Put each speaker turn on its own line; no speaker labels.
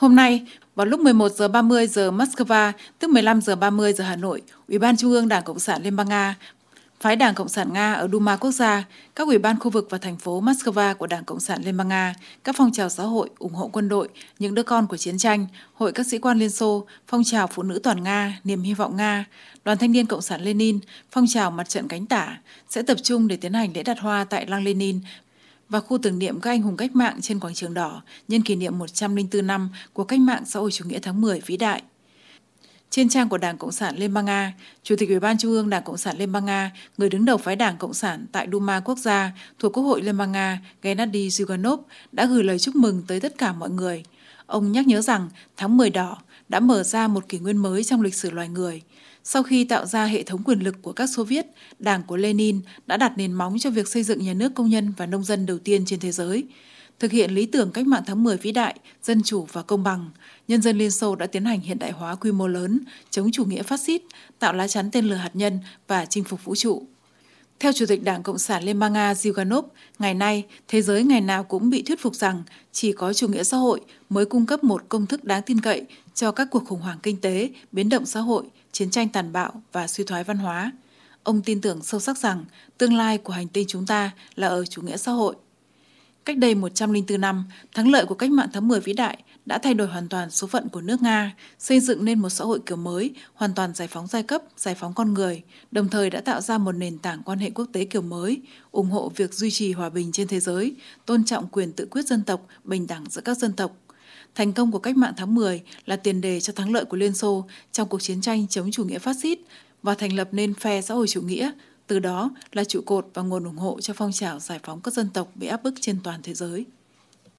Hôm nay, vào lúc 11 giờ 30 giờ Moscow, tức 15 giờ 30 giờ Hà Nội, Ủy ban Trung ương Đảng Cộng sản Liên bang Nga, phái Đảng Cộng sản Nga ở Duma quốc gia, các ủy ban khu vực và thành phố Moscow của Đảng Cộng sản Liên bang Nga, các phong trào xã hội ủng hộ quân đội, những đứa con của chiến tranh, hội các sĩ quan Liên Xô, phong trào phụ nữ toàn Nga, niềm hy vọng Nga, đoàn thanh niên Cộng sản Lenin, phong trào mặt trận cánh tả sẽ tập trung để tiến hành lễ đặt hoa tại Lăng Lenin và khu tưởng niệm các anh hùng cách mạng trên quảng trường đỏ nhân kỷ niệm 104 năm của cách mạng xã hội chủ nghĩa tháng 10 vĩ đại. Trên trang của Đảng Cộng sản Liên bang Nga, Chủ tịch Ủy ban Trung ương Đảng Cộng sản Liên bang Nga, người đứng đầu phái Đảng Cộng sản tại Duma quốc gia thuộc Quốc hội Liên bang Nga, Gennady Zyuganov đã gửi lời chúc mừng tới tất cả mọi người. Ông nhắc nhớ rằng tháng 10 đỏ đã mở ra một kỷ nguyên mới trong lịch sử loài người. Sau khi tạo ra hệ thống quyền lực của các Xô Viết, Đảng của Lenin đã đặt nền móng cho việc xây dựng nhà nước công nhân và nông dân đầu tiên trên thế giới. Thực hiện lý tưởng cách mạng tháng 10 vĩ đại, dân chủ và công bằng, nhân dân Liên Xô đã tiến hành hiện đại hóa quy mô lớn, chống chủ nghĩa phát xít, tạo lá chắn tên lửa hạt nhân và chinh phục vũ trụ. Theo Chủ tịch Đảng Cộng sản Liên bang Nga Zyuganov, ngày nay, thế giới ngày nào cũng bị thuyết phục rằng chỉ có chủ nghĩa xã hội mới cung cấp một công thức đáng tin cậy cho các cuộc khủng hoảng kinh tế, biến động xã hội, chiến tranh tàn bạo và suy thoái văn hóa. Ông tin tưởng sâu sắc rằng tương lai của hành tinh chúng ta là ở chủ nghĩa xã hội. Cách đây 104 năm, thắng lợi của cách mạng tháng 10 vĩ đại đã thay đổi hoàn toàn số phận của nước Nga, xây dựng nên một xã hội kiểu mới, hoàn toàn giải phóng giai cấp, giải phóng con người, đồng thời đã tạo ra một nền tảng quan hệ quốc tế kiểu mới, ủng hộ việc duy trì hòa bình trên thế giới, tôn trọng quyền tự quyết dân tộc, bình đẳng giữa các dân tộc. Thành công của cách mạng tháng 10 là tiền đề cho thắng lợi của Liên Xô trong cuộc chiến tranh chống chủ nghĩa phát xít và thành lập nên phe xã hội chủ nghĩa, từ đó là trụ cột và nguồn ủng hộ cho phong trào giải phóng các dân tộc bị áp bức trên toàn thế giới.